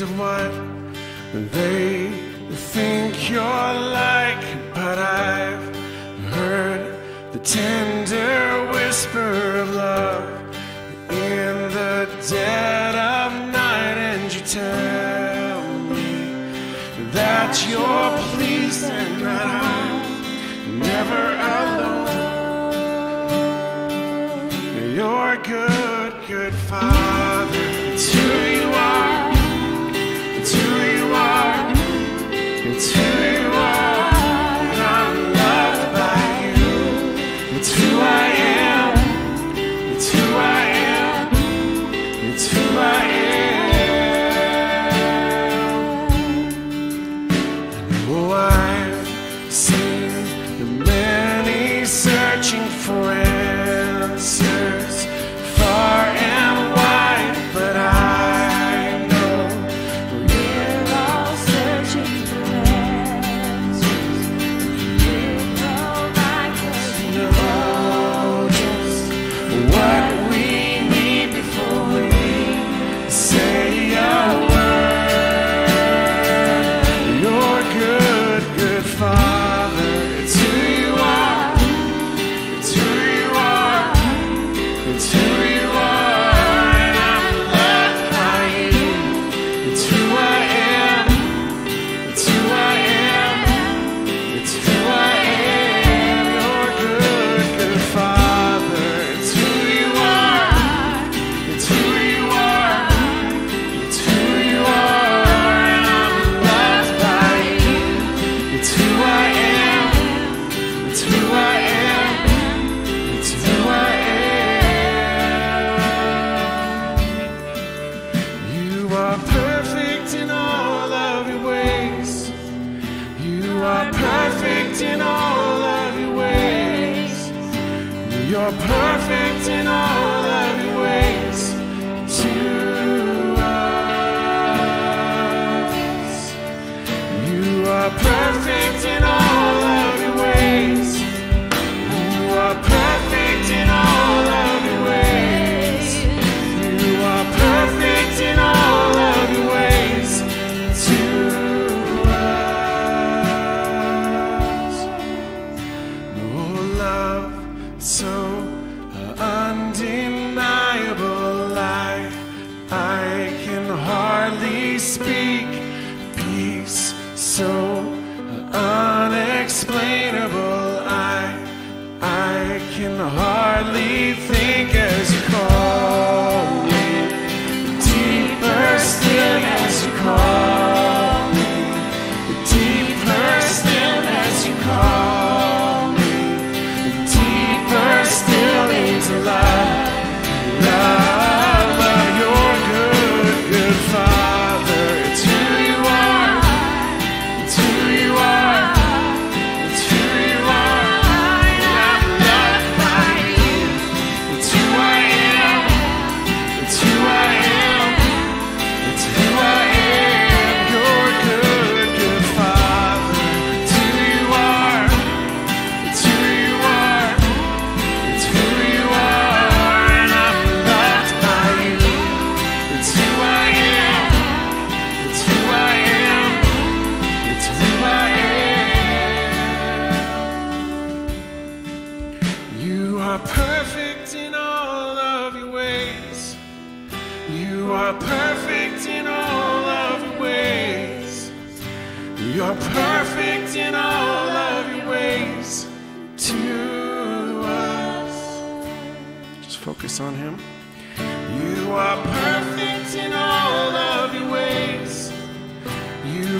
of what they think you're like, but I've heard the tender whisper of love in the dead of night, and you tell me that you're.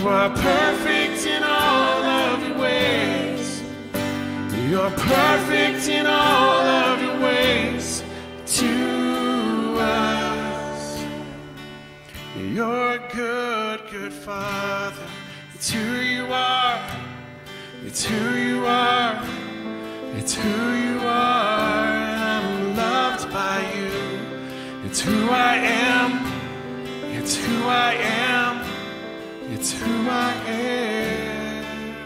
You are perfect in all of your ways. You're perfect in all of your ways to us. You're a good, good Father. It's who you are. It's who you are. It's who you are. I'm loved by you. It's who I am. It's who I am. It's who I am.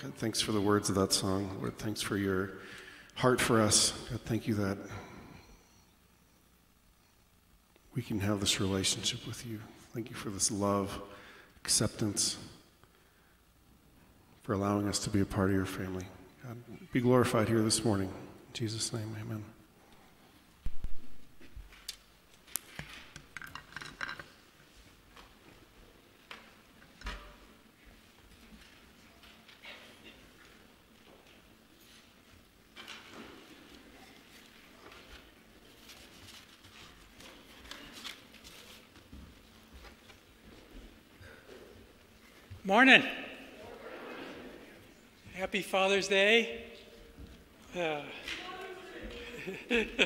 God, thanks for the words of that song. Lord, thanks for your heart for us. God, thank you that we can have this relationship with you. Thank you for this love, acceptance, for allowing us to be a part of your family. God, be glorified here this morning. In Jesus' name, amen. Morning. Happy Father's Day. Uh,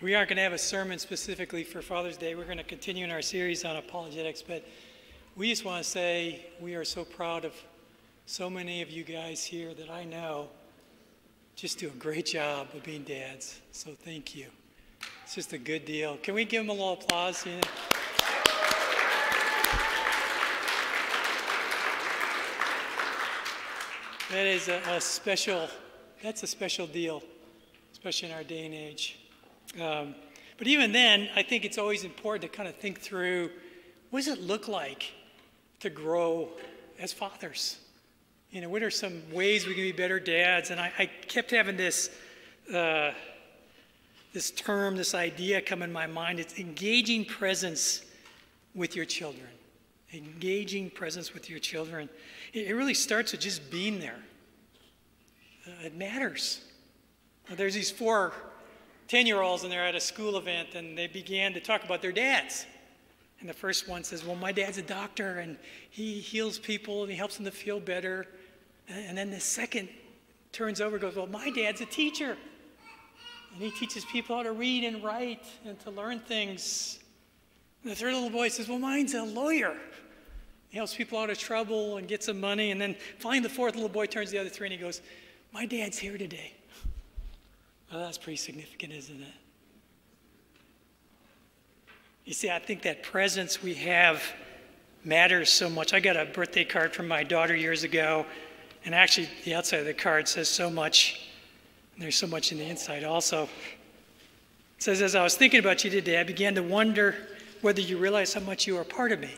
we aren't going to have a sermon specifically for Father's Day. We're going to continue in our series on apologetics, but we just want to say we are so proud of so many of you guys here that I know just do a great job of being dads. So thank you. It's just a good deal. Can we give them a little applause? You? That is a, a special, that's a special deal, especially in our day and age. Um, but even then, I think it's always important to kind of think through what does it look like to grow as fathers? You know, what are some ways we can be better dads? And I, I kept having this, uh, this term, this idea come in my mind. It's engaging presence with your children engaging presence with your children. It, really starts with just being there. Uh, it matters. There's these four 10 year olds, and they're at a school event, and they began to talk about their dads. And the first one says, Well, my dad's a doctor, and he heals people, and he helps them to feel better. And, then the second turns over goes, Well, my dad's a teacher. And he teaches people how to read and write and to learn things. And the third little boy says, Well, mine's a lawyer. He helps people out of trouble and gets some money. And then finally, the fourth little boy turns the other three and he goes, My dad's here today. Well, that's pretty significant, isn't it? You see, I think that presence we have matters so much. I got a birthday card from my daughter years ago, and actually, the outside of the card says so much. And there's so much in the inside also. It says, As I was thinking about you today, I began to wonder whether you realize how much you are part of me.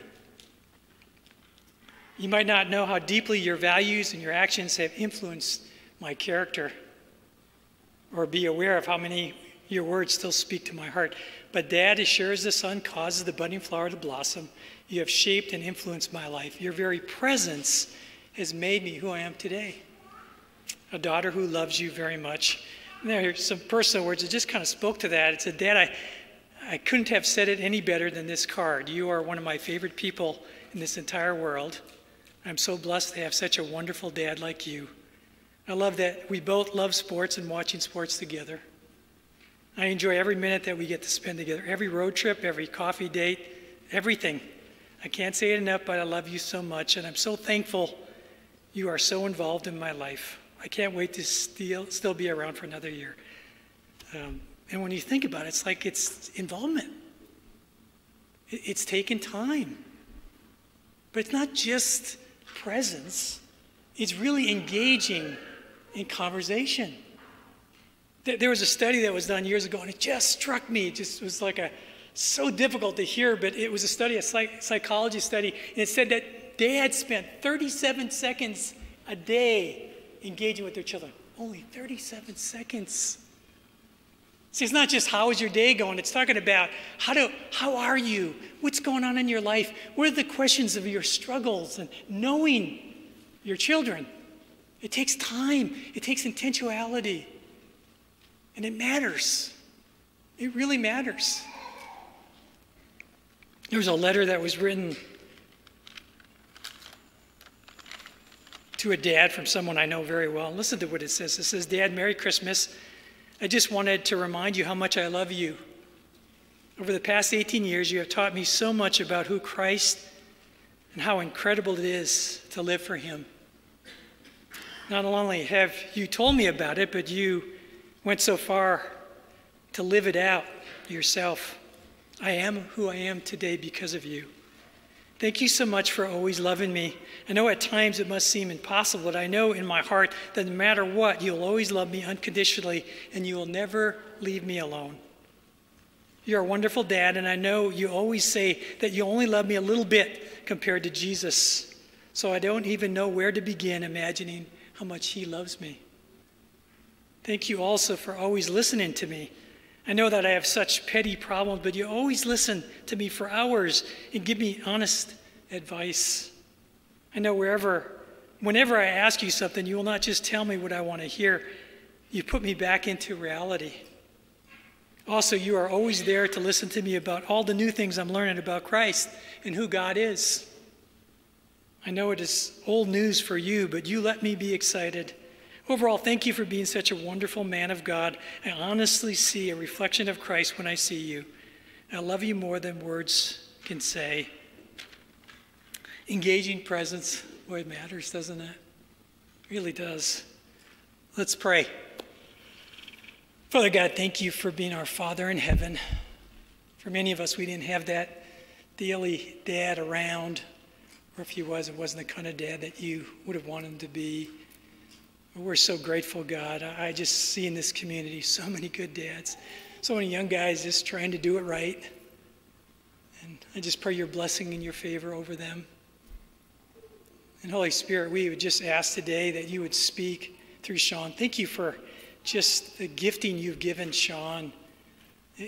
You might not know how deeply your values and your actions have influenced my character, or be aware of how many your words still speak to my heart. But, Dad, as sure as the sun causes the budding flower to blossom, you have shaped and influenced my life. Your very presence has made me who I am today. A daughter who loves you very much. And there are some personal words that just kind of spoke to that. It said, Dad, I, I couldn't have said it any better than this card. You are one of my favorite people in this entire world. I'm so blessed to have such a wonderful dad like you. I love that we both love sports and watching sports together. I enjoy every minute that we get to spend together, every road trip, every coffee date, everything. I can't say it enough, but I love you so much, and I'm so thankful you are so involved in my life. I can't wait to still, still be around for another year. Um, and when you think about it, it's like it's involvement. It, it's taken time. But it's not just presence, is really engaging in conversation. There was a study that was done years ago, and it just struck me. It just was like a so difficult to hear, but it was a study, a psych- psychology study, and it said that dads spent 37 seconds a day engaging with their children. Only 37 seconds. See, it's not just how is your day going, it's talking about how, do, how are you? What's going on in your life? What are the questions of your struggles and knowing your children? It takes time, it takes intentionality, and it matters. It really matters. There was a letter that was written to a dad from someone I know very well. Listen to what it says. It says, Dad, Merry Christmas. I just wanted to remind you how much I love you. Over the past 18 years, you have taught me so much about who Christ and how incredible it is to live for Him. Not only have you told me about it, but you went so far to live it out yourself. I am who I am today because of you. Thank you so much for always loving me. I know at times it must seem impossible, but I know in my heart that no matter what, you'll always love me unconditionally and you will never leave me alone. You're a wonderful dad, and I know you always say that you only love me a little bit compared to Jesus. So I don't even know where to begin imagining how much he loves me. Thank you also for always listening to me. I know that I have such petty problems, but you always listen to me for hours and give me honest advice. I know wherever, whenever I ask you something, you will not just tell me what I want to hear, you put me back into reality. Also, you are always there to listen to me about all the new things I'm learning about Christ and who God is. I know it is old news for you, but you let me be excited. Overall, thank you for being such a wonderful man of God. I honestly see a reflection of Christ when I see you. I love you more than words can say. Engaging presence, boy, it matters, doesn't it? it really does. Let's pray. Father God, thank you for being our Father in heaven. For many of us, we didn't have that daily dad around, or if he was, it wasn't the kind of dad that you would have wanted him to be. We're so grateful, God. I just see in this community so many good dads, so many young guys just trying to do it right. And I just pray your blessing and your favor over them. And Holy Spirit, we would just ask today that you would speak through Sean. Thank you for just the gifting you've given Sean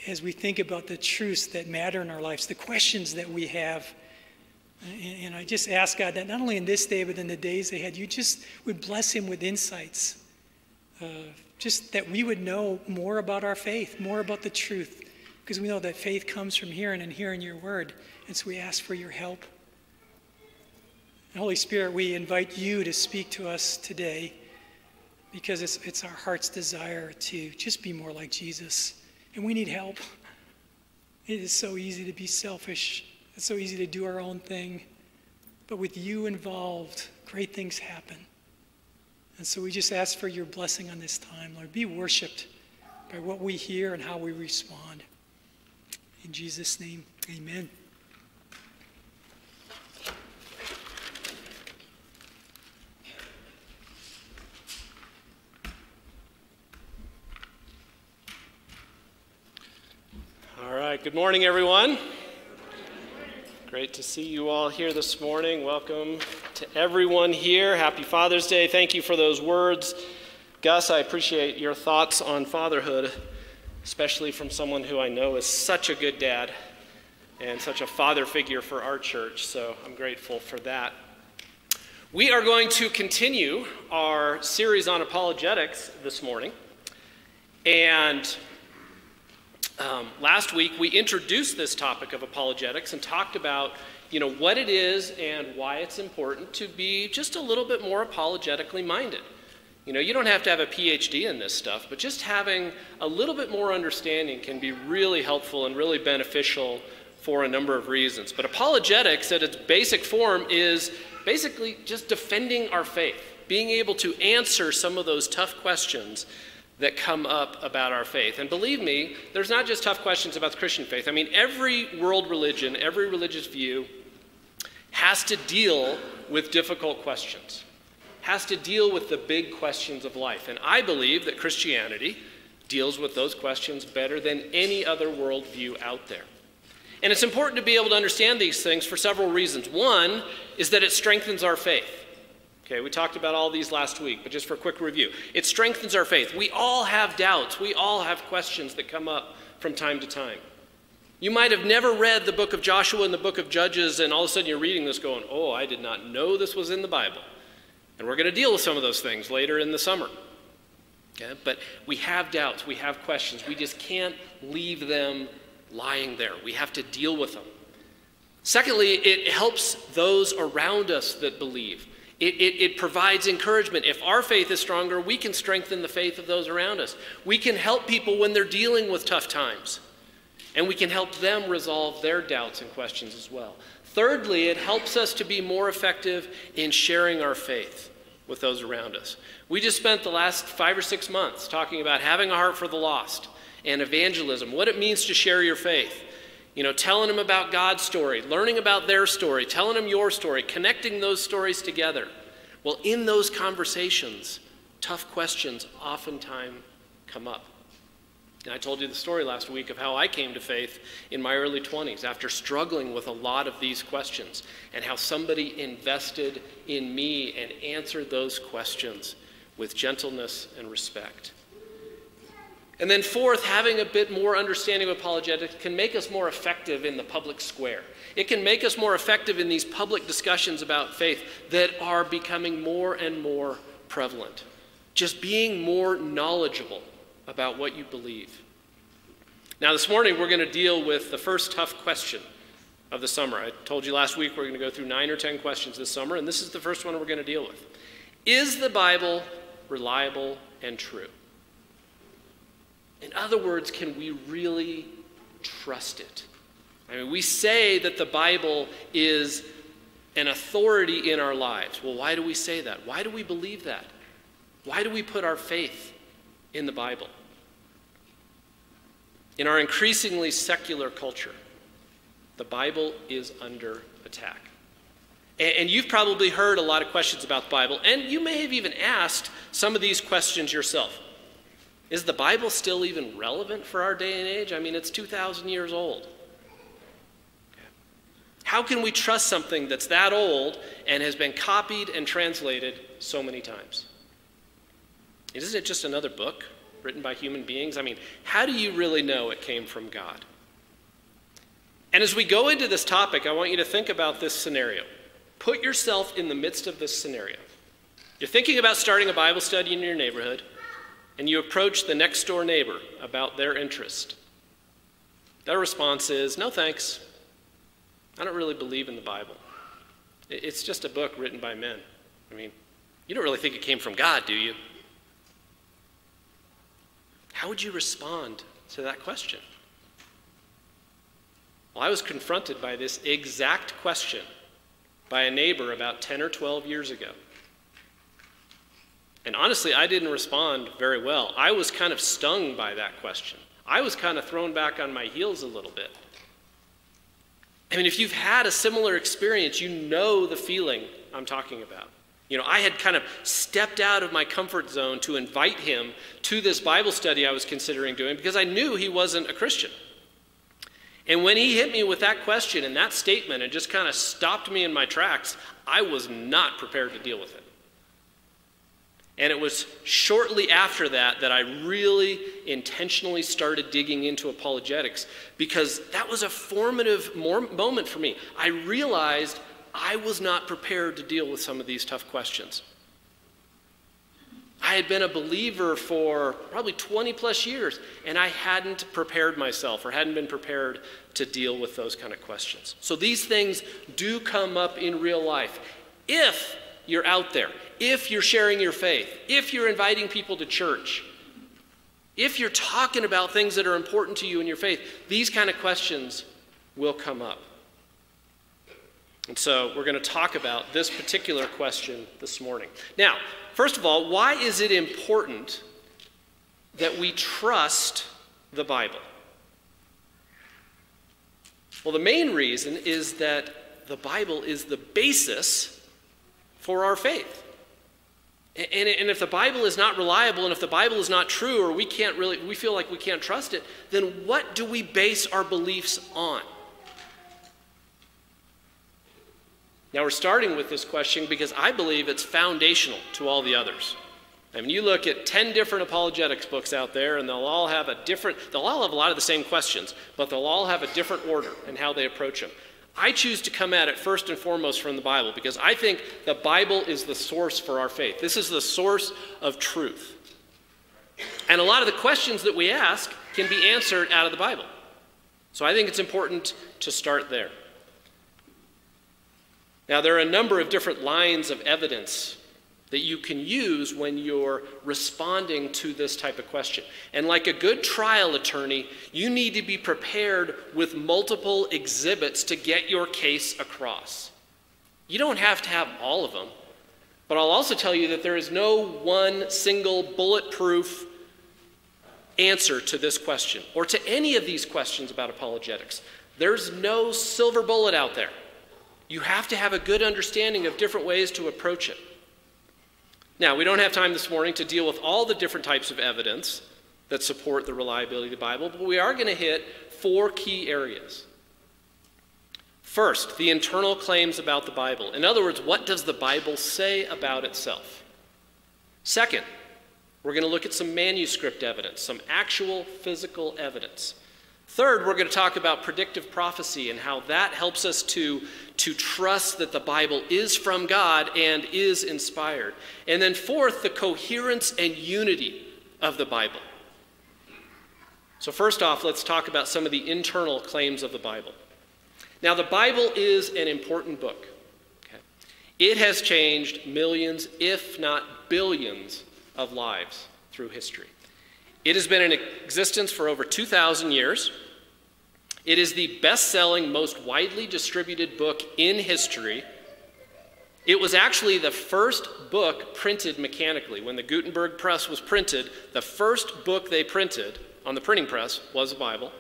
as we think about the truths that matter in our lives, the questions that we have. And I just ask God that not only in this day, but in the days ahead, you just would bless him with insights. Uh, just that we would know more about our faith, more about the truth, because we know that faith comes from hearing and hearing your word. And so we ask for your help. And Holy Spirit, we invite you to speak to us today because it's, it's our heart's desire to just be more like Jesus. And we need help. It is so easy to be selfish it's so easy to do our own thing. But with you involved, great things happen. And so we just ask for your blessing on this time, Lord. Be worshiped by what we hear and how we respond. In Jesus' name, amen. All right, good morning, everyone. Great to see you all here this morning. Welcome to everyone here. Happy Father's Day. Thank you for those words. Gus, I appreciate your thoughts on fatherhood, especially from someone who I know is such a good dad and such a father figure for our church. So I'm grateful for that. We are going to continue our series on apologetics this morning. And um, last week, we introduced this topic of apologetics and talked about, you know, what it is and why it's important to be just a little bit more apologetically minded. You know, you don't have to have a PhD in this stuff, but just having a little bit more understanding can be really helpful and really beneficial for a number of reasons. But apologetics, at its basic form, is basically just defending our faith, being able to answer some of those tough questions that come up about our faith. And believe me, there's not just tough questions about the Christian faith. I mean, every world religion, every religious view has to deal with difficult questions, has to deal with the big questions of life. And I believe that Christianity deals with those questions better than any other worldview out there. And it's important to be able to understand these things for several reasons. One is that it strengthens our faith. Okay, we talked about all these last week, but just for a quick review, it strengthens our faith. We all have doubts, we all have questions that come up from time to time. You might have never read the book of Joshua and the book of Judges, and all of a sudden you're reading this going, Oh, I did not know this was in the Bible. And we're going to deal with some of those things later in the summer. Okay? But we have doubts, we have questions. We just can't leave them lying there. We have to deal with them. Secondly, it helps those around us that believe. It, it, it, provides encouragement. If our faith is stronger, we can strengthen the faith of those around us. We can help people when they're dealing with tough times, and we can help them resolve their doubts and questions as well. Thirdly, it helps us to be more effective in sharing our faith with those around us. We just spent the last five or six months talking about having a heart for the lost and evangelism, what it means to share your faith. You know, telling them about God's story, learning about their story, telling them your story, connecting those stories together. Well, in those conversations, tough questions oftentimes come up. And I told you the story last week of how I came to faith in my early 20s after struggling with a lot of these questions, and how somebody invested in me and answered those questions with gentleness and respect. And then, fourth, having a bit more understanding of apologetics can make us more effective in the public square. It can make us more effective in these public discussions about faith that are becoming more and more prevalent. Just being more knowledgeable about what you believe. Now, this morning, we're going to deal with the first tough question of the summer. I told you last week we're going to go through nine or ten questions this summer, and this is the first one we're going to deal with. Is the Bible reliable and true? In other words, can we really trust it? I mean, we say that the Bible is an authority in our lives. Well, why do we say that? Why do we believe that? Why do we put our faith in the Bible? In our increasingly secular culture, the Bible is under attack. And you've probably heard a lot of questions about the Bible, and you may have even asked some of these questions yourself. Is the Bible still even relevant for our day and age? I mean, it's 2,000 years old. How can we trust something that's that old and has been copied and translated so many times? Isn't it just another book written by human beings? I mean, how do you really know it came from God? And as we go into this topic, I want you to think about this scenario. Put yourself in the midst of this scenario. You're thinking about starting a Bible study in your neighborhood and you approach the next door neighbor about their interest. Their response is, No thanks. I don't really believe in the Bible. It's just a book written by men. I mean, you don't really think it came from God, do you? How would you respond to that question? Well, I was confronted by this exact question by a neighbor about 10 or 12 years ago. And honestly, I didn't respond very well. I was kind of stung by that question. I was kind of thrown back on my heels a little bit. I mean, if you've had a similar experience, you know the feeling I'm talking about. You know, I had kind of stepped out of my comfort zone to invite him to this Bible study I was considering doing because I knew he wasn't a Christian. And when he hit me with that question and that statement and just kind of stopped me in my tracks, I was not prepared to deal with it. And it was shortly after that that I really intentionally started digging into apologetics because that was a formative moment for me. I realized I was not prepared to deal with some of these tough questions. I had been a believer for probably 20 plus years, and I hadn't prepared myself or hadn't been prepared to deal with those kind of questions. So these things do come up in real life. If you're out there, if you're sharing your faith, if you're inviting people to church, if you're talking about things that are important to you in your faith, these kind of questions will come up. And so we're going to talk about this particular question this morning. Now, first of all, why is it important that we trust the Bible? Well, the main reason is that the Bible is the basis for our faith. And, and if the Bible is not reliable and if the Bible is not true or we can't really, we feel like we can't trust it, then what do we base our beliefs on? Now we're starting with this question because I believe it's foundational to all the others. I mean, you look at 10 different apologetics books out there, and they'll all have a different, they'll all have a lot of the same questions, but they'll all have a different order and how they approach them. I choose to come at it first and foremost from the Bible because I think the Bible is the source for our faith. This is the source of truth. And a lot of the questions that we ask can be answered out of the Bible. So I think it's important to start there. Now, there are a number of different lines of evidence that you can use when you're responding to this type of question. And like a good trial attorney, you need to be prepared with multiple exhibits to get your case across. You don't have to have all of them, but I'll also tell you that there is no one single bulletproof answer to this question or to any of these questions about apologetics. There's no silver bullet out there. You have to have a good understanding of different ways to approach it. Now, we don't have time this morning to deal with all the different types of evidence that support the reliability of the Bible, but we are going to hit four key areas. First, the internal claims about the Bible. In other words, what does the Bible say about itself? Second, we're going to look at some manuscript evidence, some actual physical evidence. Third, we're going to talk about predictive prophecy and how that helps us to, to trust that the Bible is from God and is inspired. And then fourth, the coherence and unity of the Bible. So, first off, let's talk about some of the internal claims of the Bible. Now, the Bible is an important book. Okay? It has changed millions, if not billions, of lives through history. It has been in existence for over 2,000 years. It is the best selling, most widely distributed book in history. It was actually the first book printed mechanically. When the Gutenberg press was printed, the first book they printed on the printing press was the Bible.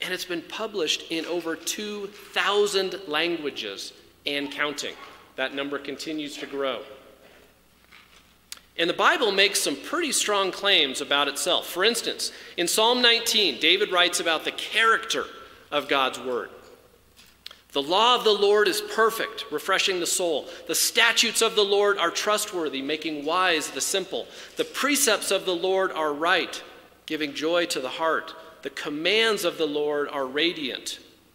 And it's been published in over 2,000 languages and counting. That number continues to grow. And the Bible makes some pretty strong claims about itself. For instance, in Psalm 19, David writes about the character of God's Word. The law of the Lord is perfect, refreshing the soul. The statutes of the Lord are trustworthy, making wise the simple. The precepts of the Lord are right, giving joy to the heart. The commands of the Lord are radiant,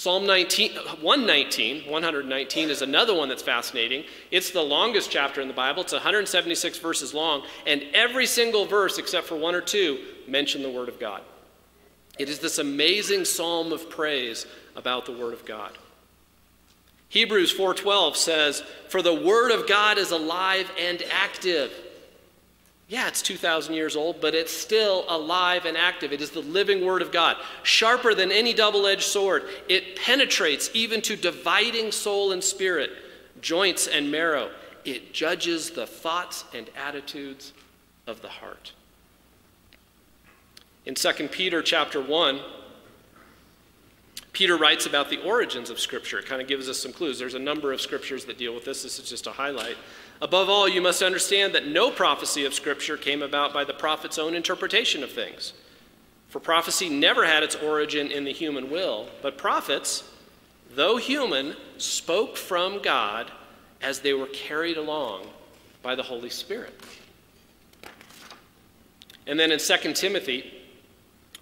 Psalm 19, 119, 119 is another one that's fascinating. It's the longest chapter in the Bible. It's 176 verses long, and every single verse, except for one or two, mention the Word of God. It is this amazing psalm of praise about the Word of God. Hebrews 4:12 says, "For the word of God is alive and active." Yeah, it's 2,000 years old, but it's still alive and active. It is the living Word of God, sharper than any double edged sword. It penetrates even to dividing soul and spirit, joints and marrow. It judges the thoughts and attitudes of the heart. In 2 Peter chapter 1, Peter writes about the origins of Scripture. It kind of gives us some clues. There's a number of scriptures that deal with this. This is just a highlight. Above all, you must understand that no prophecy of Scripture came about by the prophet's own interpretation of things. For prophecy never had its origin in the human will, but prophets, though human, spoke from God as they were carried along by the Holy Spirit. And then in 2 Timothy,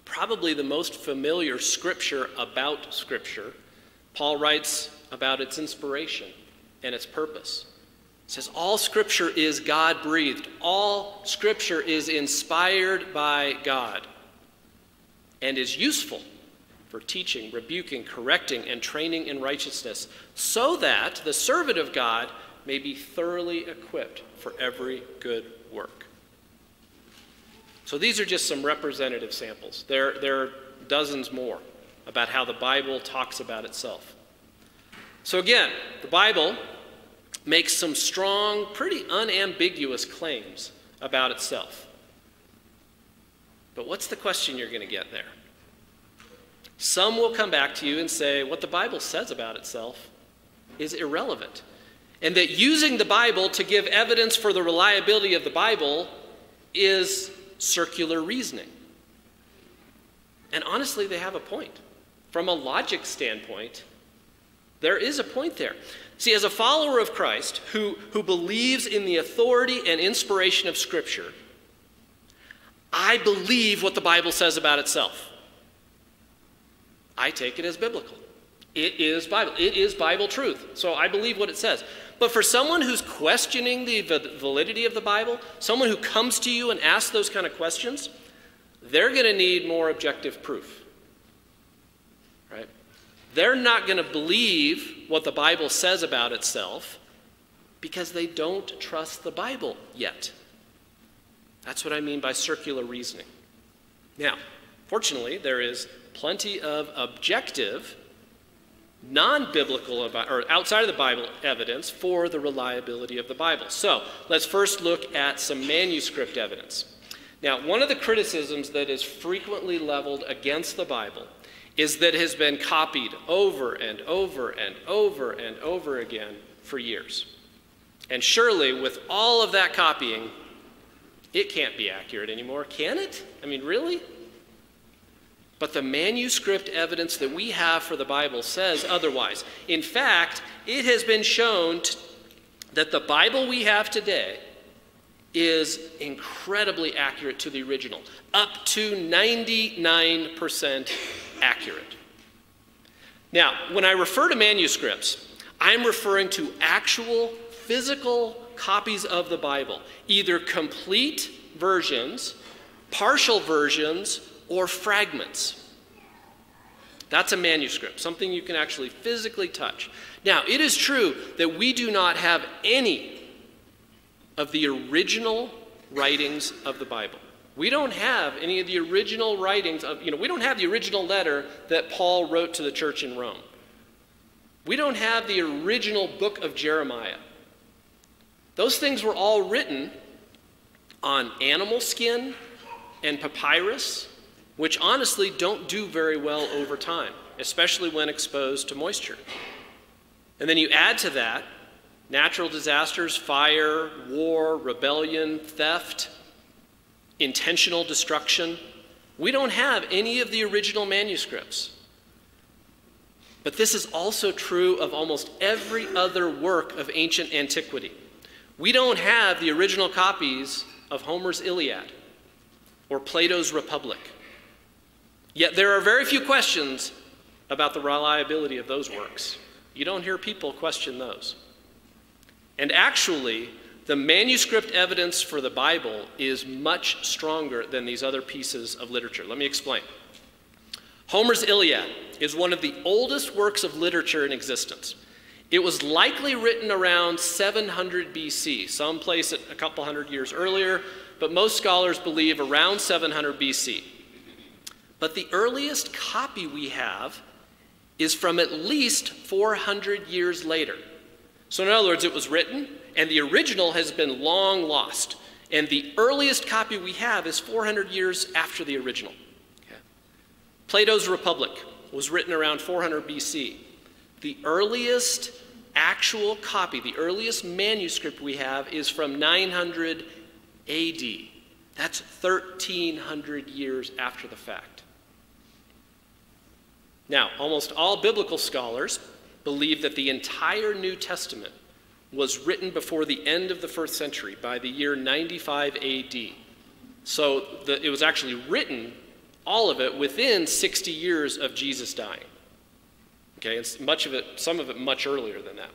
probably the most familiar scripture about Scripture, Paul writes about its inspiration and its purpose. It says, All Scripture is God breathed, all Scripture is inspired by God and is useful for teaching, rebuking, correcting, and training in righteousness, so that the servant of God may be thoroughly equipped for every good work. So these are just some representative samples. There, there are dozens more about how the Bible talks about itself. So again, the Bible makes some strong, pretty unambiguous claims about itself. But what's the question you're going to get there? Some will come back to you and say what the Bible says about itself is irrelevant. And that using the Bible to give evidence for the reliability of the Bible is circular reasoning. And honestly, they have a point. From a logic standpoint, there is a point there. See, as a follower of Christ who, who believes in the authority and inspiration of Scripture, I believe what the Bible says about itself. I take it as biblical. It is Bible. It is Bible truth. So I believe what it says. But for someone who's questioning the validity of the Bible, someone who comes to you and asks those kind of questions, they're going to need more objective proof. They're not going to believe what the Bible says about itself because they don't trust the Bible yet. That's what I mean by circular reasoning. Now, fortunately, there is plenty of objective, non biblical, or outside of the Bible evidence for the reliability of the Bible. So let's first look at some manuscript evidence. Now, one of the criticisms that is frequently leveled against the Bible is that has been copied over and over and over and over again for years. And surely, with all of that copying, it can't be accurate anymore, can it? I mean, really? But the manuscript evidence that we have for the Bible says otherwise. In fact, it has been shown that the Bible we have today is incredibly accurate to the original, up to 99% accurate. Now, when I refer to manuscripts, I'm referring to actual physical copies of the Bible, either complete versions, partial versions, or fragments. That's a manuscript, something you can actually physically touch. Now, it is true that we do not have any of the original writings of the Bible. We don't have any of the original writings of, you know, we don't have the original letter that Paul wrote to the church in Rome. We don't have the original book of Jeremiah. Those things were all written on animal skin and papyrus, which honestly don't do very well over time, especially when exposed to moisture. And then you add to that natural disasters, fire, war, rebellion, theft, intentional destruction. We don't have any of the original manuscripts. But this is also true of almost every other work of ancient antiquity. We don't have the original copies of Homer's Iliad or Plato's Republic. Yet there are very few questions about the reliability of those works. You don't hear people question those. And actually, the manuscript evidence for the Bible is much stronger than these other pieces of literature. Let me explain. Homer's Iliad is one of the oldest works of literature in existence. It was likely written around 700 BC. someplace a couple hundred years earlier, but most scholars believe around 700 BC. But the earliest copy we have is from at least 400 years later. So, in other words, it was written, and the original has been long lost. And the earliest copy we have is 400 years after the original. Okay. Plato's Republic was written around 400 BC. The earliest actual copy, the earliest manuscript we have, is from 900 AD. That's 1,300 years after the fact. Now, almost all biblical scholars believe that the entire New Testament was written before the end of the first century, by the year 95 AD. So the, it was actually written, all of it, within 60 years of Jesus dying. Okay, it's much of it, some of it much earlier than that.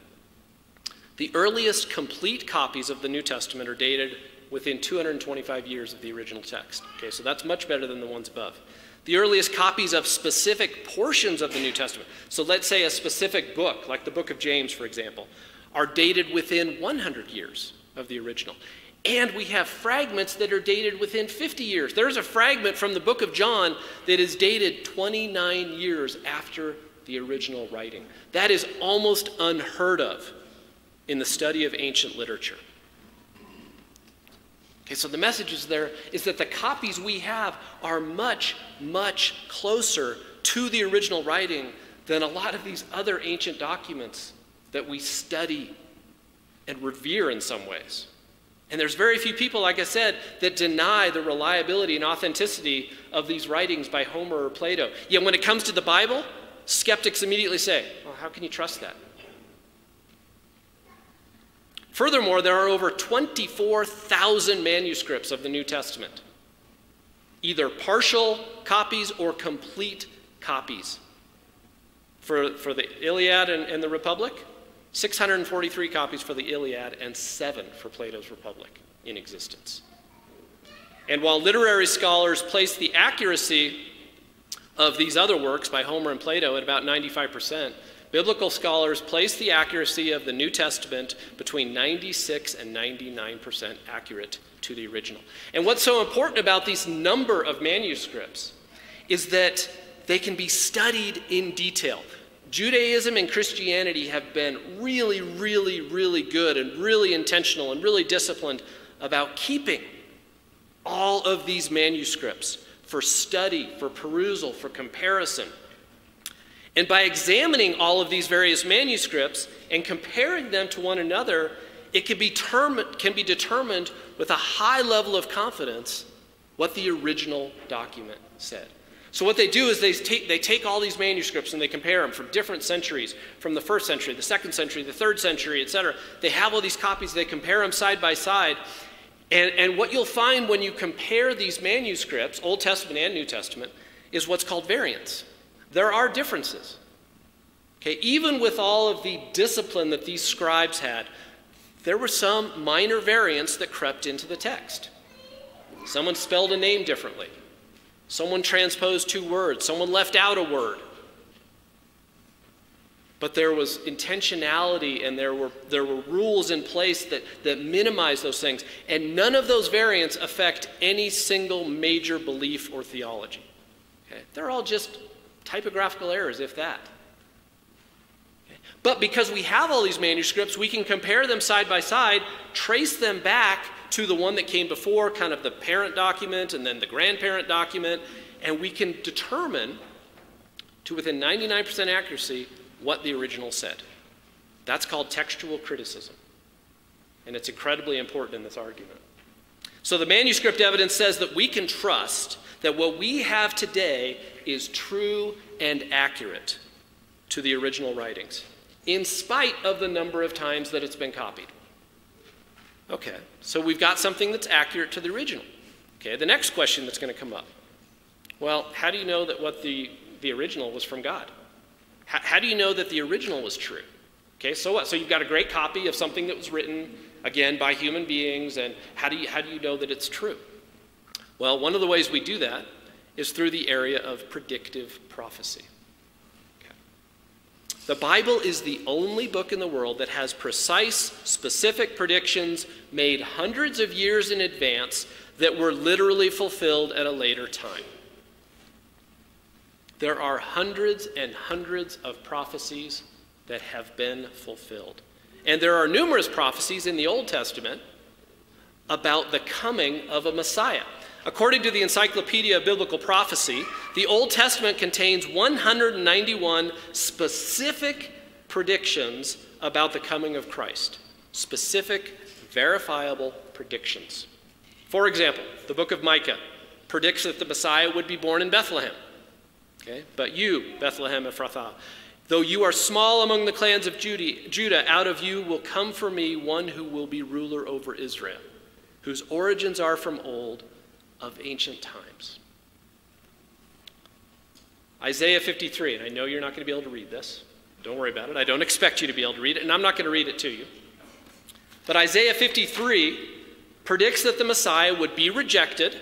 The earliest complete copies of the New Testament are dated within 225 years of the original text. Okay, so that's much better than the ones above. The earliest copies of specific portions of the New Testament, so let's say a specific book, like the book of James, for example, are dated within 100 years of the original. And we have fragments that are dated within 50 years. There's a fragment from the book of John that is dated 29 years after the original writing. That is almost unheard of in the study of ancient literature. Okay, so the message is there is that the copies we have are much, much closer to the original writing than a lot of these other ancient documents that we study and revere in some ways. And there's very few people, like I said, that deny the reliability and authenticity of these writings by Homer or Plato. Yet when it comes to the Bible, skeptics immediately say, well, how can you trust that? Furthermore, there are over 24,000 manuscripts of the New Testament, either partial copies or complete copies. For, for the Iliad and, and the Republic, 643 copies for the Iliad and seven for Plato's Republic in existence. And while literary scholars place the accuracy of these other works by Homer and Plato at about 95%, biblical scholars place the accuracy of the New Testament between 96 and 99% accurate to the original. And what's so important about these number of manuscripts is that they can be studied in detail. Judaism and Christianity have been really, really, really good and really intentional and really disciplined about keeping all of these manuscripts for study, for perusal, for comparison. And by examining all of these various manuscripts and comparing them to one another, it can be, can be determined with a high level of confidence what the original document said. So what they do is they take, they take all these manuscripts and they compare them from different centuries, from the first century, the second century, the third century, etc. They have all these copies, they compare them side by side. And, and what you'll find when you compare these manuscripts, Old Testament and New Testament, is what's called variance. There are differences. Okay, even with all of the discipline that these scribes had, there were some minor variants that crept into the text. Someone spelled a name differently. Someone transposed two words. Someone left out a word. But there was intentionality and there were, there were rules in place that, that minimize those things. And none of those variants affect any single major belief or theology. Okay? They're all just typographical errors, if that. But because we have all these manuscripts, we can compare them side by side, trace them back to the one that came before, kind of the parent document and then the grandparent document, and we can determine to within 99% accuracy what the original said. That's called textual criticism. And it's incredibly important in this argument. So the manuscript evidence says that we can trust that what we have today is true and accurate to the original writings, in spite of the number of times that it's been copied. Okay, so we've got something that's accurate to the original. Okay, the next question that's going to come up. Well, how do you know that what the, the original was from God? How, how do you know that the original was true? Okay, so what? So you've got a great copy of something that was written, again, by human beings, and how do you, how do you know that it's true? Well, one of the ways we do that is through the area of predictive prophecy. The Bible is the only book in the world that has precise, specific predictions made hundreds of years in advance that were literally fulfilled at a later time. There are hundreds and hundreds of prophecies that have been fulfilled. And there are numerous prophecies in the Old Testament about the coming of a Messiah. According to the Encyclopedia of Biblical Prophecy, the Old Testament contains 191 specific predictions about the coming of Christ. Specific, verifiable predictions. For example, the book of Micah predicts that the Messiah would be born in Bethlehem. Okay? But you, Bethlehem Ephrathah, though you are small among the clans of Judah, out of you will come for me one who will be ruler over Israel, whose origins are from old of ancient times. Isaiah 53, and I know you're not going to be able to read this. Don't worry about it. I don't expect you to be able to read it, and I'm not going to read it to you. But Isaiah 53 predicts that the Messiah would be rejected,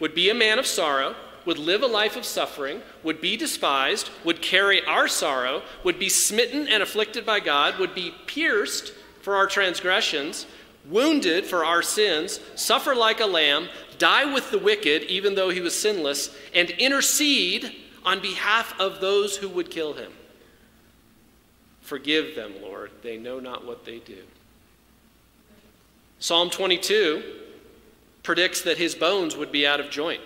would be a man of sorrow, would live a life of suffering, would be despised, would carry our sorrow, would be smitten and afflicted by God, would be pierced for our transgressions, wounded for our sins, suffer like a lamb, die with the wicked, even though he was sinless, and intercede on behalf of those who would kill him. Forgive them, Lord. They know not what they do. Psalm 22 predicts that his bones would be out of joint,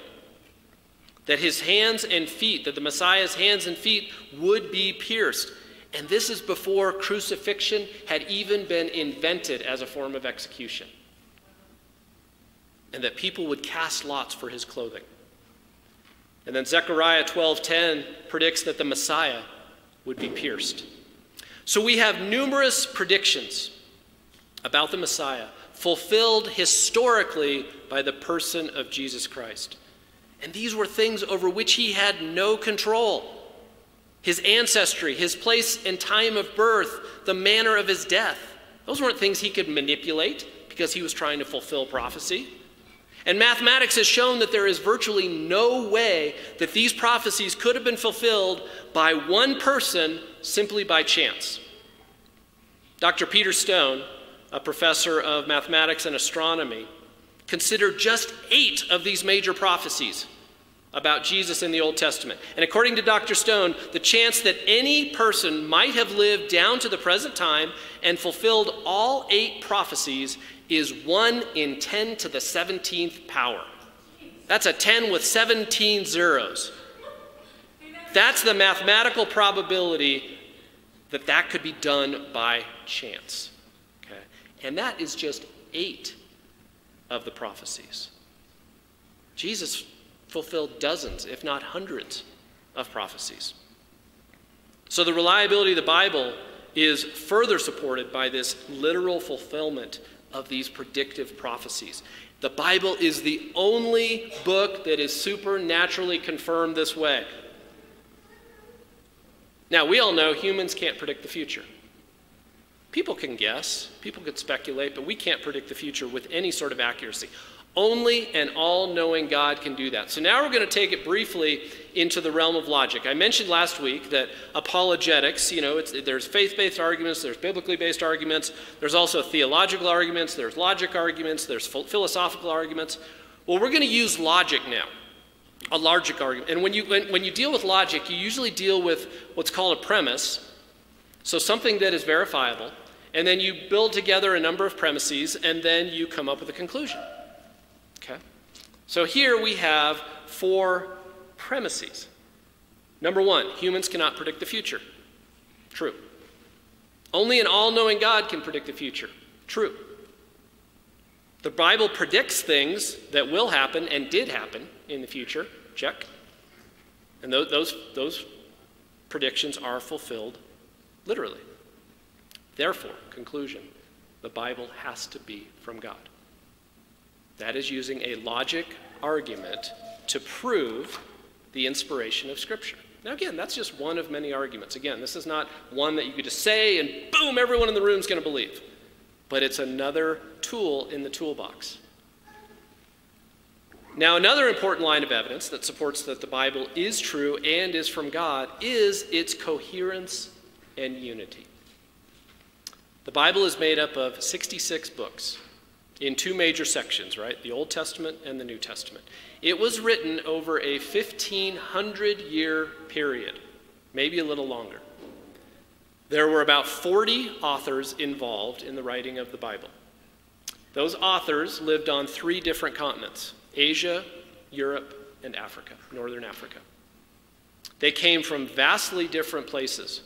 that his hands and feet, that the Messiah's hands and feet would be pierced. And this is before crucifixion had even been invented as a form of execution. And that people would cast lots for his clothing. And then Zechariah 12:10 predicts that the Messiah would be pierced. So we have numerous predictions about the Messiah fulfilled historically by the person of Jesus Christ. And these were things over which he had no control. His ancestry, his place and time of birth, the manner of his death. Those weren't things he could manipulate because he was trying to fulfill prophecy. And mathematics has shown that there is virtually no way that these prophecies could have been fulfilled by one person simply by chance. Dr. Peter Stoner, a professor of mathematics and astronomy, considered just eight of these major prophecies about Jesus in the Old Testament. And according to Dr. Stoner, the chance that any person might have lived down to the present time and fulfilled all eight prophecies is 1 in 10 to the 17th power. That's a 10 with 17 zeros. That's the mathematical probability that that could be done by chance. Okay? And that is just eight of the prophecies. Jesus fulfilled dozens, if not hundreds, of prophecies. So the reliability of the Bible is further supported by this literal fulfillment of these predictive prophecies. The Bible is the only book that is supernaturally confirmed this way. Now, we all know humans can't predict the future. People can guess, people can speculate, but we can't predict the future with any sort of accuracy. Only an all knowing God can do that. So now we're going to take it briefly into the realm of logic. I mentioned last week that apologetics, you know, there's faith based arguments, there's biblically based arguments, there's also theological arguments, there's logic arguments, there's philosophical arguments. Well, we're going to use logic now. A logic argument. And when you, when, when you deal with logic, you usually deal with what's called a premise. So something that is verifiable. And then you build together a number of premises, and then you come up with a conclusion. Okay? So here we have four premises. Number one, humans cannot predict the future. True. Only an all knowing God can predict the future. True. The Bible predicts things that will happen and did happen in the future. Check. And those, those, those predictions are fulfilled literally. Therefore, conclusion the Bible has to be from God. That is using a logic argument to prove the inspiration of Scripture. Now, again, that's just one of many arguments. Again, this is not one that you could just say and boom, everyone in the room is going to believe. But it's another tool in the toolbox. Now, another important line of evidence that supports that the Bible is true and is from God is its coherence and unity. The Bible is made up of 66 books in two major sections, right? The Old Testament and the New Testament. It was written over a 1500 year period, maybe a little longer. There were about 40 authors involved in the writing of the Bible. Those authors lived on three different continents Asia, Europe, and Africa, Northern Africa. They came from vastly different places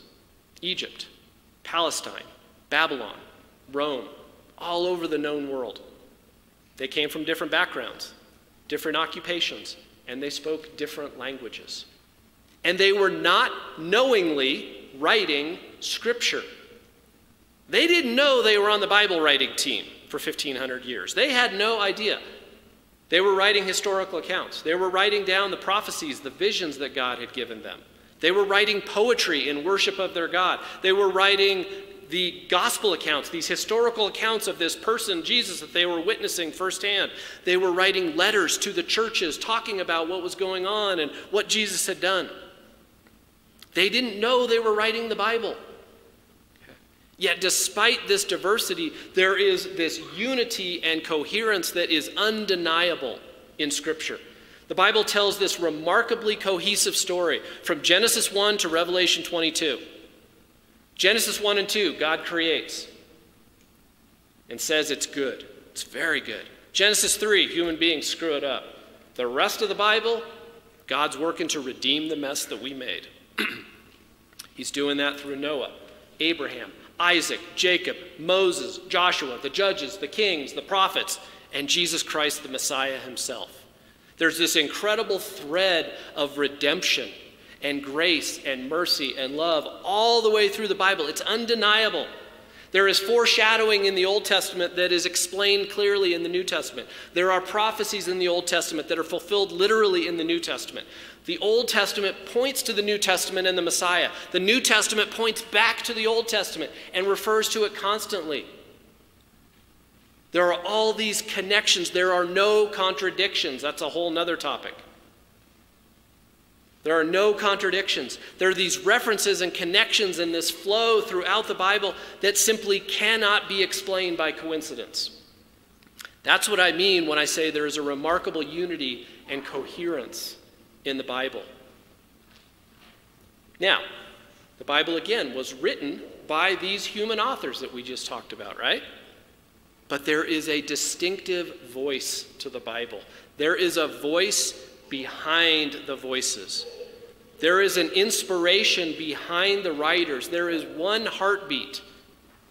Egypt, Palestine, Babylon, Rome, all over the known world. They came from different backgrounds, different occupations, and they spoke different languages. And they were not knowingly writing scripture. They didn't know they were on the Bible writing team for 1500 years. They had no idea. They were writing historical accounts. They were writing down the prophecies, the visions that God had given them. They were writing poetry in worship of their God. They were writing the gospel accounts, these historical accounts of this person, Jesus, that they were witnessing firsthand. They were writing letters to the churches talking about what was going on and what Jesus had done. They didn't know they were writing the Bible. Yet, despite this diversity, there is this unity and coherence that is undeniable in Scripture. The Bible tells this remarkably cohesive story from Genesis 1 to Revelation 22. Genesis 1 and 2, God creates and says it's good. It's very good. Genesis 3, human beings screw it up. The rest of the Bible, God's working to redeem the mess that we made. He's doing that through Noah, Abraham, Isaac, Jacob, Moses, Joshua, the judges, the kings, the prophets, and Jesus Christ, the Messiah himself. There's this incredible thread of redemption and grace and mercy and love all the way through the Bible. It's undeniable. There is foreshadowing in the Old Testament that is explained clearly in the New Testament. There are prophecies in the Old Testament that are fulfilled literally in the New Testament. The Old Testament points to the New Testament and the Messiah. The New Testament points back to the Old Testament and refers to it constantly. There are all these connections. There are no contradictions. That's a whole nother topic. There are no contradictions. There are these references and connections in this flow throughout the Bible that simply cannot be explained by coincidence. That's what I mean when I say there is a remarkable unity and coherence in the Bible. Now, the Bible again was written by these human authors that we just talked about, right? But there is a distinctive voice to the Bible. There is a voice behind the voices. There is an inspiration behind the writers. There is one heartbeat.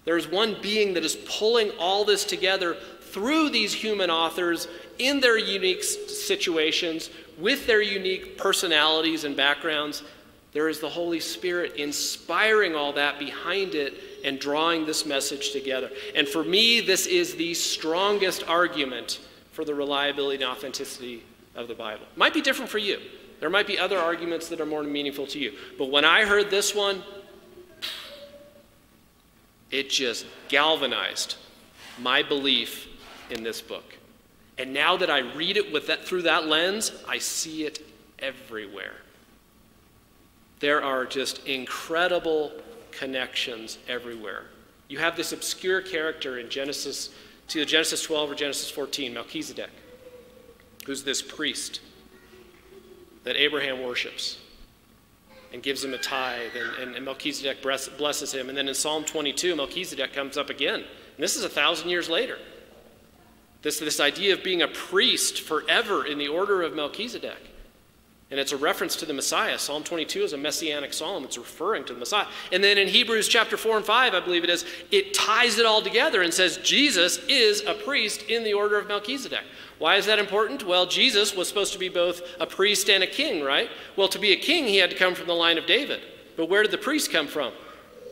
There is one being that is pulling all this together through these human authors in their unique situations, with their unique personalities and backgrounds. There is the Holy Spirit inspiring all that behind it and drawing this message together. And for me, this is the strongest argument for the reliability and authenticity of the Bible. Might be different for you. There might be other arguments that are more meaningful to you. But when I heard this one, it just galvanized my belief in this book. And now that I read it with that, through that lens, I see it everywhere. There are just incredible connections everywhere. You have this obscure character in Genesis, to Genesis 12 or Genesis 14, Melchizedek, who's this priest that Abraham worships and gives him a tithe, and, and, Melchizedek blesses him. And then in Psalm 22, Melchizedek comes up again. And this is a thousand years later. This, this idea of being a priest forever in the order of Melchizedek. And it's a reference to the Messiah. Psalm 22 is a messianic psalm. It's referring to the Messiah. And then in Hebrews chapter 4 and 5, I believe it is, it ties it all together and says Jesus is a priest in the order of Melchizedek. Why is that important? Well, Jesus was supposed to be both a priest and a king, right? Well, to be a king, he had to come from the line of David. But where did the priests come from?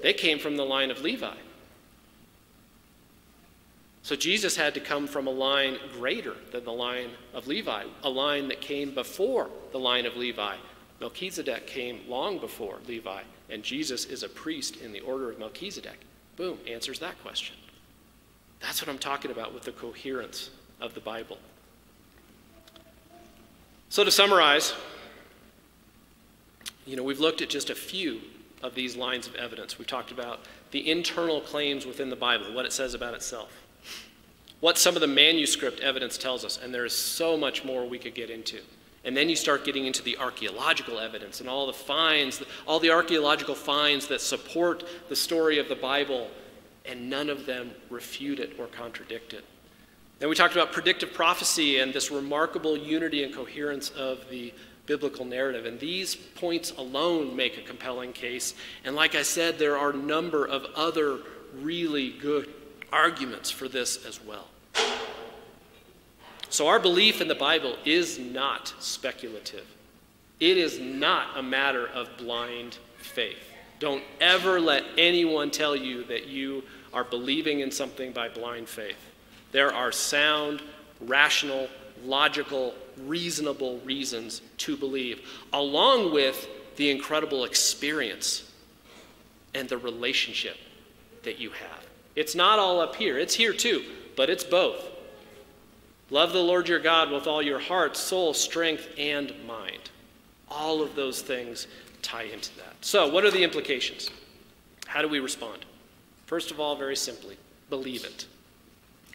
They came from the line of Levi. So Jesus had to come from a line greater than the line of Levi, a line that came before the line of Levi. Melchizedek came long before Levi, and Jesus is a priest in the order of Melchizedek. Boom, answers that question. That's what I'm talking about with the coherence of the Bible. So, to summarize, you know, we've looked at just a few of these lines of evidence. We've talked about the internal claims within the Bible, what it says about itself what some of the manuscript evidence tells us, and there is so much more we could get into. And then you start getting into the archaeological evidence and all the finds, all the archaeological finds that support the story of the Bible, and none of them refute it or contradict it. Then we talked about predictive prophecy and this remarkable unity and coherence of the biblical narrative. And these points alone make a compelling case. And like I said, there are a number of other really good arguments for this as well. So, our belief in the Bible is not speculative. It is not a matter of blind faith. Don't ever let anyone tell you that you are believing in something by blind faith. There are sound, rational, logical, reasonable reasons to believe, along with the incredible experience and the relationship that you have. It's not all up here, it's here too, but it's both. Love the Lord your God with all your heart, soul, strength, and mind. All of those things tie into that. So, what are the implications? How do we respond? First of all, very simply, believe it.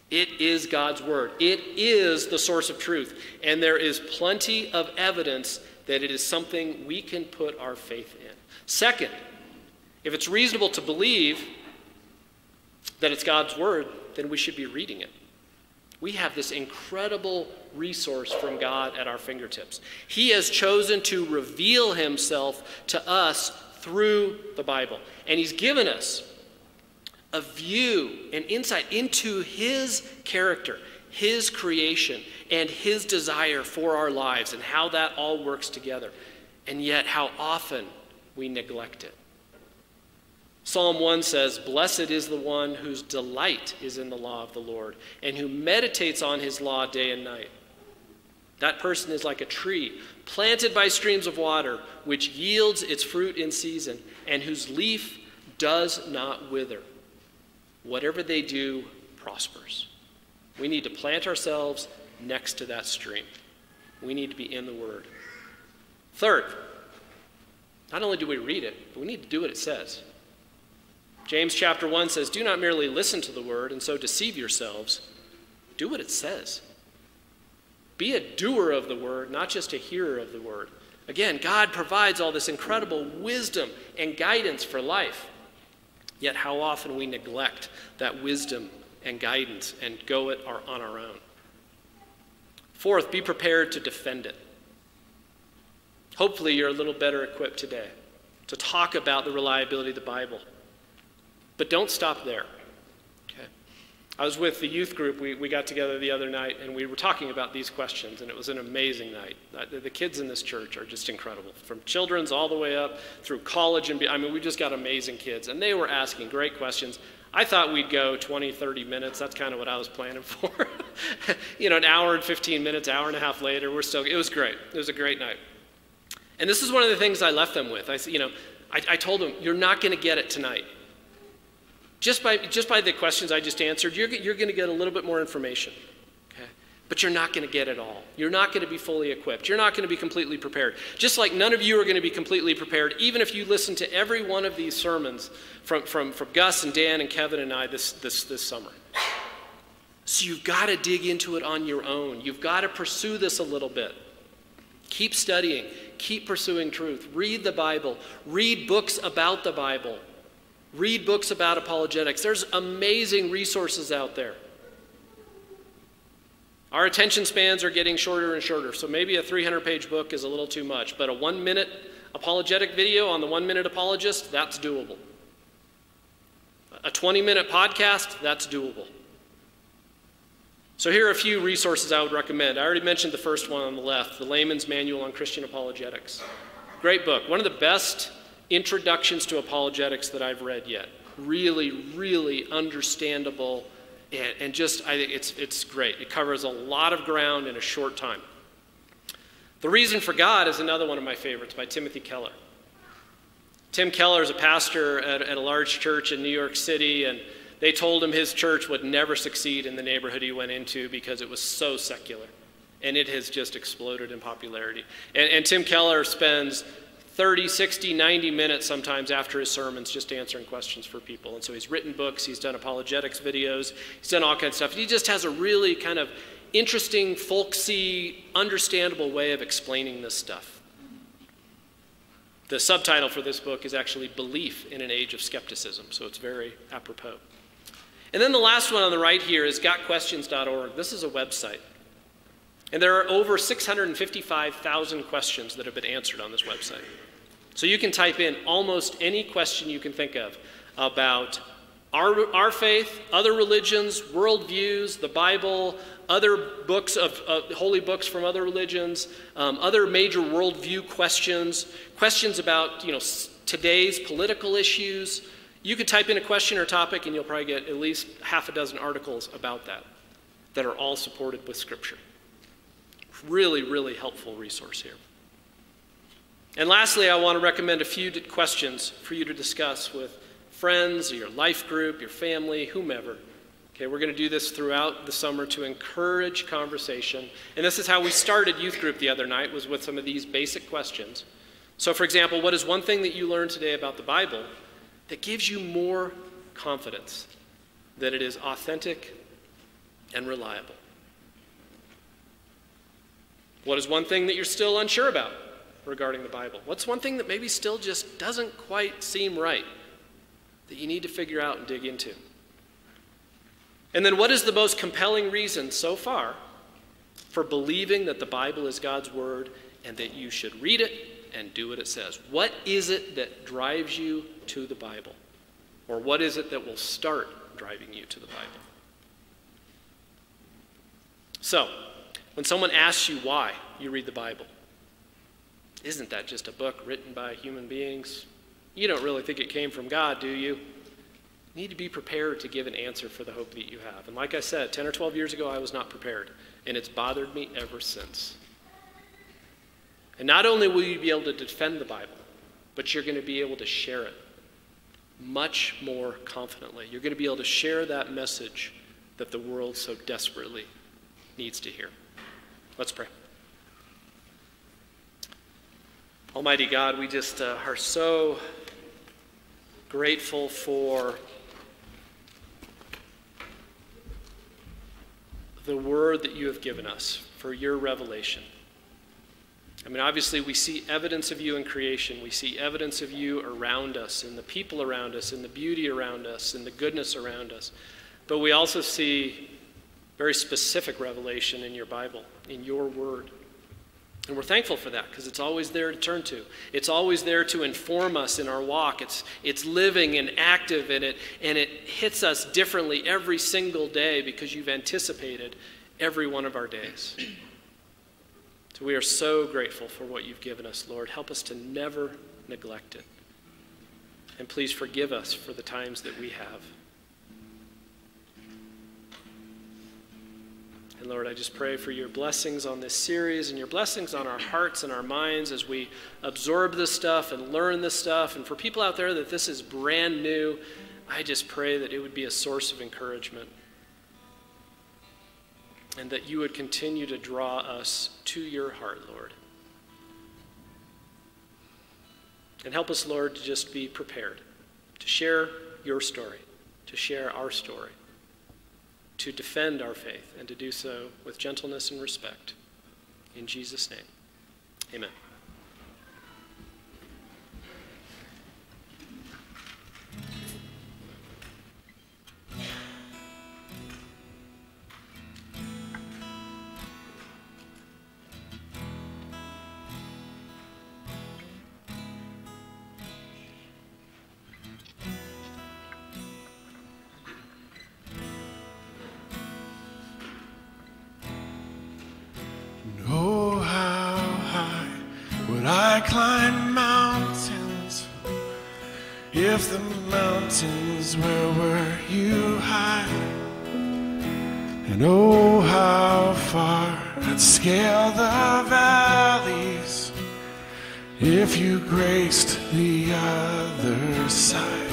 It is God's word. It is the source of truth. And there is plenty of evidence that it is something we can put our faith in. Second, if it's reasonable to believe that it's God's word, then we should be reading it. We have this incredible resource from God at our fingertips. He has chosen to reveal himself to us through the Bible. And he's given us a view and insight into his character, his creation, and his desire for our lives and how that all works together. And yet, how often we neglect it. Psalm 1 says, Blessed is the one whose delight is in the law of the Lord, and who meditates on his law day and night. That person is like a tree planted by streams of water, which yields its fruit in season, and whose leaf does not wither. Whatever they do prospers. We need to plant ourselves next to that stream. We need to be in the Word. Third, not only do we read it, but we need to do what it says. James chapter 1 says, Do not merely listen to the word and so deceive yourselves. Do what it says. Be a doer of the word, not just a hearer of the word. Again, God provides all this incredible wisdom and guidance for life. Yet, how often we neglect that wisdom and guidance and go it on our own. Fourth, be prepared to defend it. Hopefully, you're a little better equipped today to talk about the reliability of the Bible. But don't stop there. Okay? I was with the youth group. We, we got together the other night and we were talking about these questions, and it was an amazing night. Uh, The, the kids in this church are just incredible, from children's all the way up through college. and be, I mean, we just got amazing kids, and they were asking great questions. I thought we'd go 20, 30 minutes. That's kind of what I was planning for. you know, an hour and 15 minutes, hour and a half later, we're still, it was great. It was a great night. And this is one of the things I left them with. I, said, you know, I, I told them, you're not going to get it tonight. Just by, just by the questions I just answered, you're, you're going to get a little bit more information. Okay? But you're not going to get it all. You're not going to be fully equipped. You're not going to be completely prepared. Just like none of you are going to be completely prepared, even if you listen to every one of these sermons from, from, from Gus and Dan and Kevin and I this, this, this summer. So you've got to dig into it on your own. You've got to pursue this a little bit. Keep studying, keep pursuing truth. Read the Bible, read books about the Bible, read books about apologetics. There's amazing resources out there. Our attention spans are getting shorter and shorter, so maybe a 300 page book is a little too much, but a one minute apologetic video on the one minute apologist, that's doable. A 20 minute podcast, that's doable. So, here are a few resources I would recommend. I already mentioned the first one on the left The Layman's Manual on Christian Apologetics. Great book. One of the best introductions to apologetics that I've read yet. Really, really understandable, and, and just, I think it's, it's great. It covers a lot of ground in a short time. The Reason for God is another one of my favorites by Timothy Keller. Tim Keller is a pastor at, at a large church in New York City, and they told him his church would never succeed in the neighborhood he went into because it was so secular. And it has just exploded in popularity. And, and Tim Keller spends 30, 60, 90 minutes sometimes after his sermons just answering questions for people. And so he's written books, he's done apologetics videos, he's done all kinds of stuff. He just has a really kind of interesting, folksy, understandable way of explaining this stuff. The subtitle for this book is actually Belief in an Age of Skepticism, so it's very apropos. And then the last one on the right here is gotquestions.org. This is a website. And there are over 655,000 questions that have been answered on this website. So you can type in almost any question you can think of about our, our faith, other religions, worldviews, the Bible, other books of uh, holy books from other religions, um, other major worldview questions, questions about you know today's political issues. You could type in a question or topic, and you'll probably get at least half a dozen articles about that that are all supported with Scripture. Really, really helpful resource here. And lastly, I want to recommend a few questions for you to discuss with friends, or your life group, your family, whomever. Okay, we're going to do this throughout the summer to encourage conversation. And this is how we started youth group the other night was with some of these basic questions. So for example, what is one thing that you learned today about the Bible that gives you more confidence that it is authentic and reliable? What is one thing that you're still unsure about regarding the Bible? What's one thing that maybe still just doesn't quite seem right that you need to figure out and dig into? And then, what is the most compelling reason so far for believing that the Bible is God's Word and that you should read it and do what it says? What is it that drives you to the Bible? Or what is it that will start driving you to the Bible? So, when someone asks you why you read the Bible, isn't that just a book written by human beings? You don't really think it came from God, do you? You need to be prepared to give an answer for the hope that you have. And like I said, 10 or 12 years ago, I was not prepared, and it's bothered me ever since. And not only will you be able to defend the Bible, but you're going to be able to share it much more confidently. You're going to be able to share that message that the world so desperately needs to hear. Let's pray. Almighty God, we just uh, are so grateful for the word that you have given us, for your revelation. I mean, obviously, we see evidence of you in creation. We see evidence of you around us, in the people around us, in the beauty around us, in the goodness around us. But we also see very specific revelation in your Bible, in your word. And we're thankful for that because it's always there to turn to. It's always there to inform us in our walk. It's, it's living and active in it, and it hits us differently every single day because you've anticipated every one of our days. So we are so grateful for what you've given us, Lord. Help us to never neglect it. And please forgive us for the times that we have. And Lord, I just pray for your blessings on this series and your blessings on our hearts and our minds as we absorb this stuff and learn this stuff. And for people out there that this is brand new, I just pray that it would be a source of encouragement. And that you would continue to draw us to your heart, Lord. And help us, Lord, to just be prepared to share your story, to share our story to defend our faith and to do so with gentleness and respect. In Jesus' name, amen. Mountains were you hide? And oh, how far I'd scale the valleys if you graced the other side.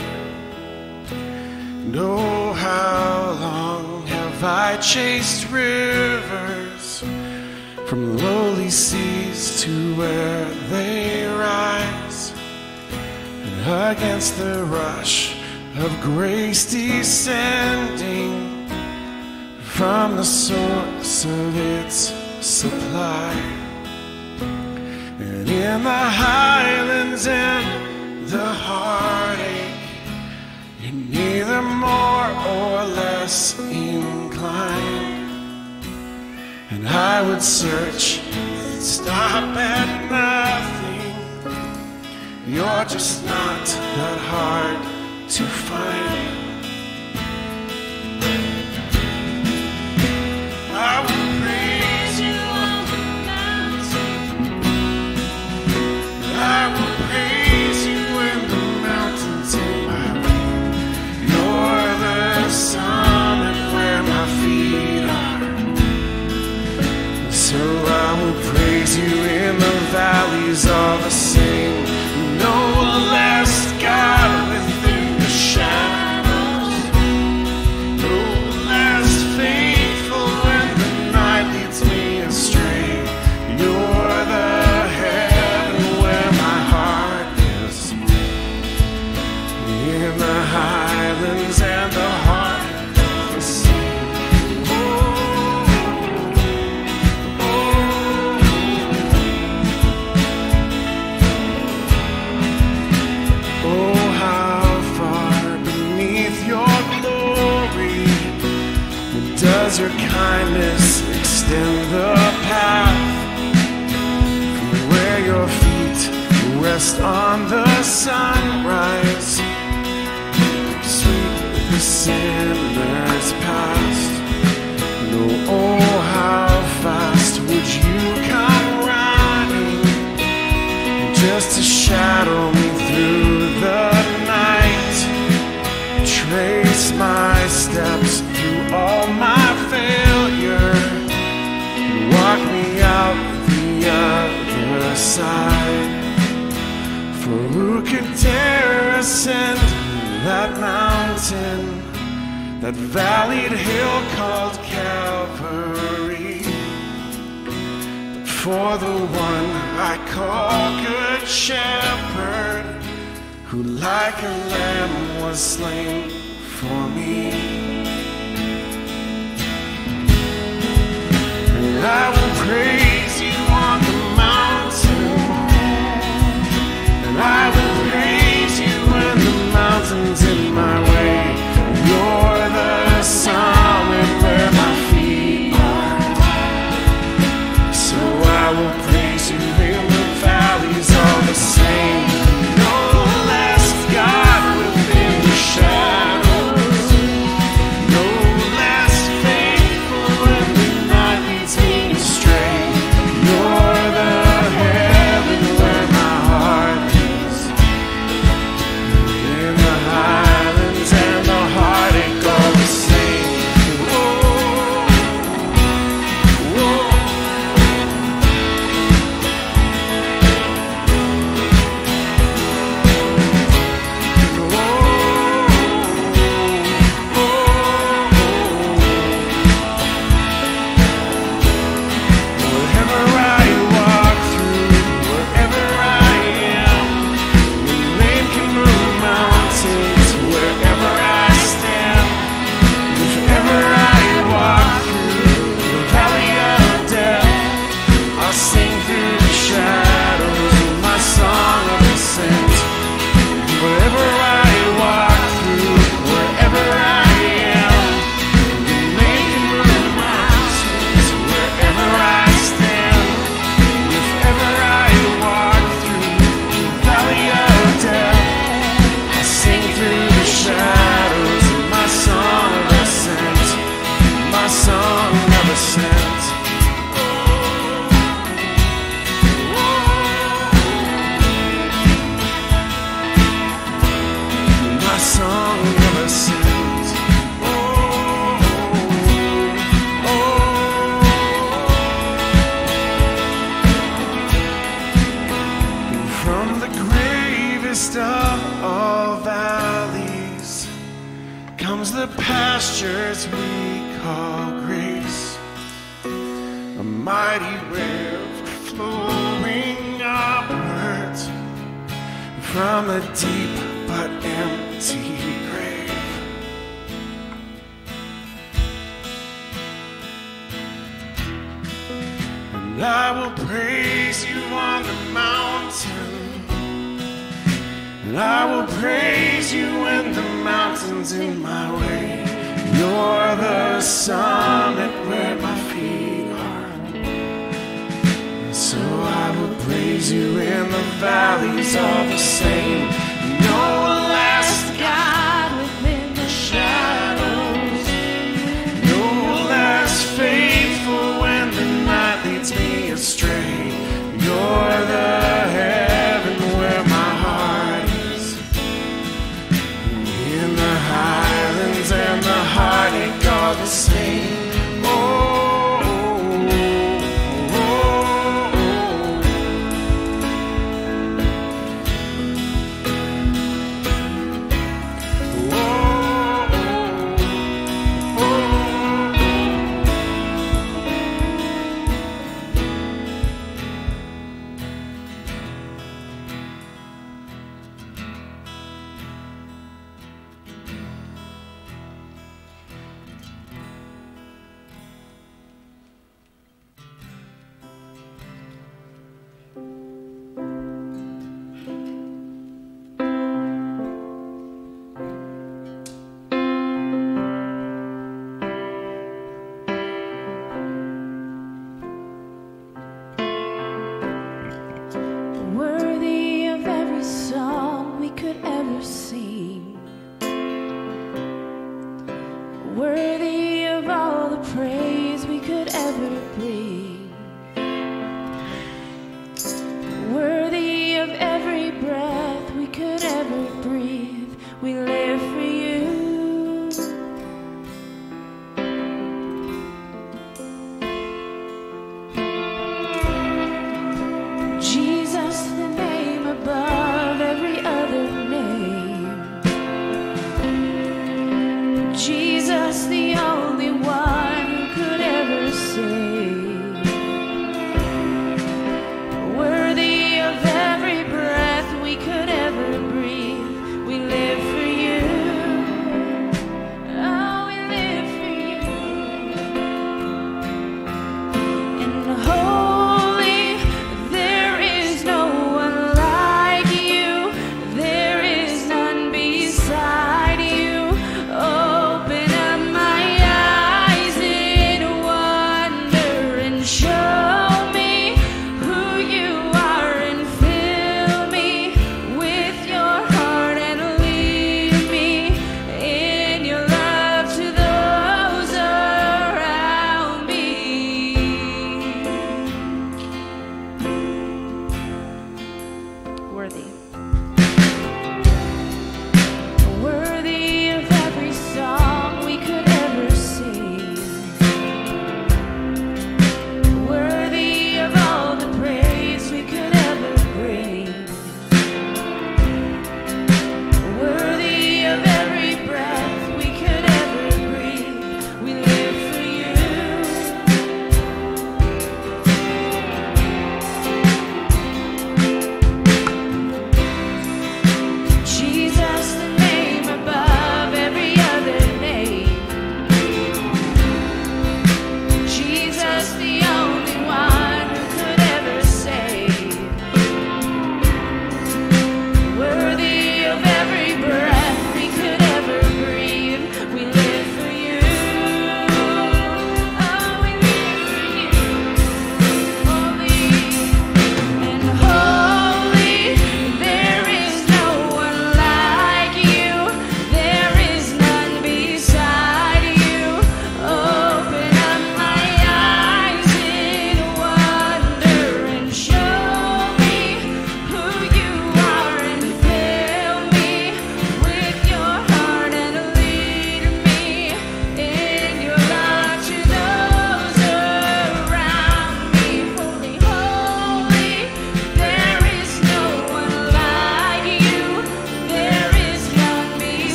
And oh, how long have I chased rivers? from lowly seas to where they rise, and against the rush of grace descending from the source of its supply. And in the highlands and the heartache, you're neither more or less inclined. And I would search and stop at nothing. You're just not that hard to find. does your kindness extend the path from where your feet rest on the sunrise? Sweep the sinners past. No, oh, how fast would you come running just to shadow me through? side. For who can dare ascend that mountain, that valleyed hill called Calvary? But for the one I call Good Shepherd, who like a lamb was slain for me. And I will praise you. I will praise you when the mountains in my way.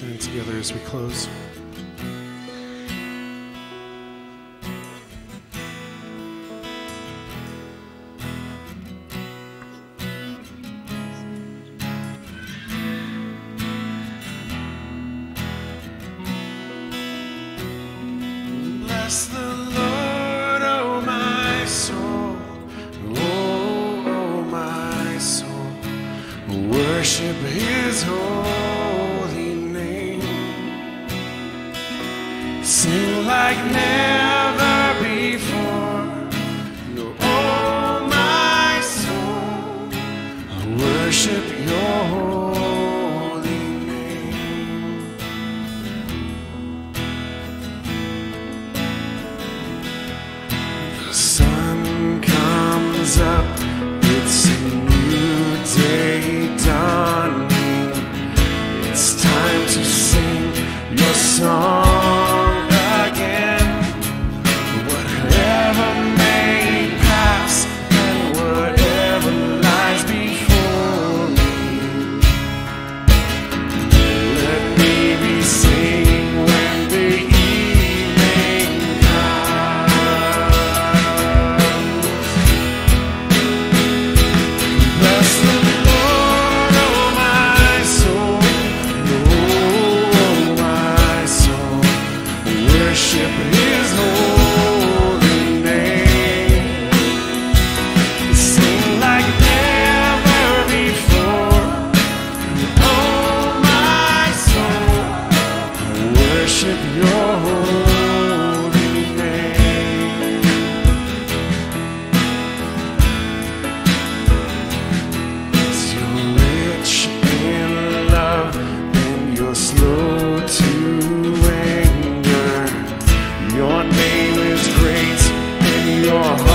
stand together as we close. your.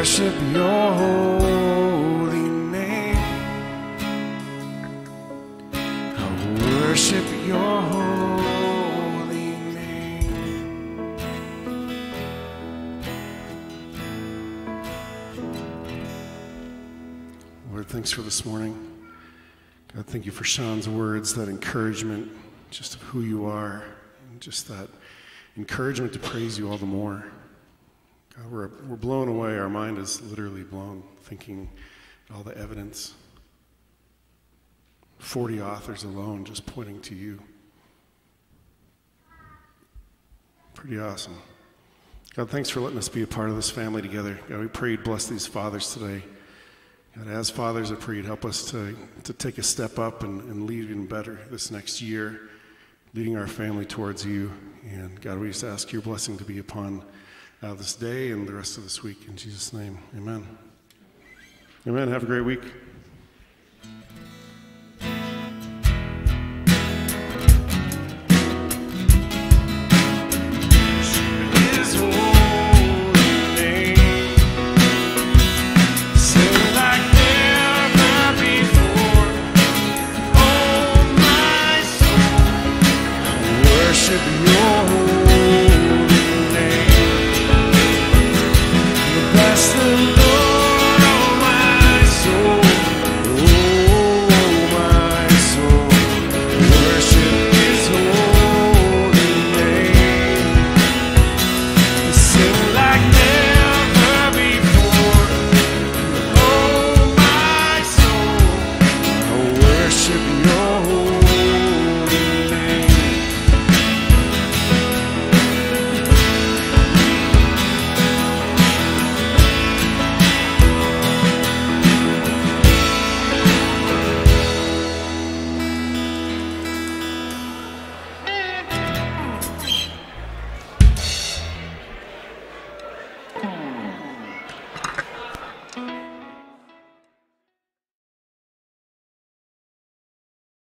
worship your holy name. I worship your holy name. Lord, thanks for this morning. God, thank you for Sean's words, that encouragement just of who you are, and just that encouragement to praise you all the more. Uh, we're, we're blown away. Our mind is literally blown thinking all the evidence. 40 authors alone just pointing to you. Pretty awesome. God, thanks for letting us be a part of this family together. God, we pray you'd bless these fathers today. God, as fathers, I pray you'd help us to, to take a step up and, and lead even better this next year, leading our family towards you. And God, we just ask your blessing to be upon uh, this day and the rest of this week. In Jesus' name, amen. Amen. Have a great week.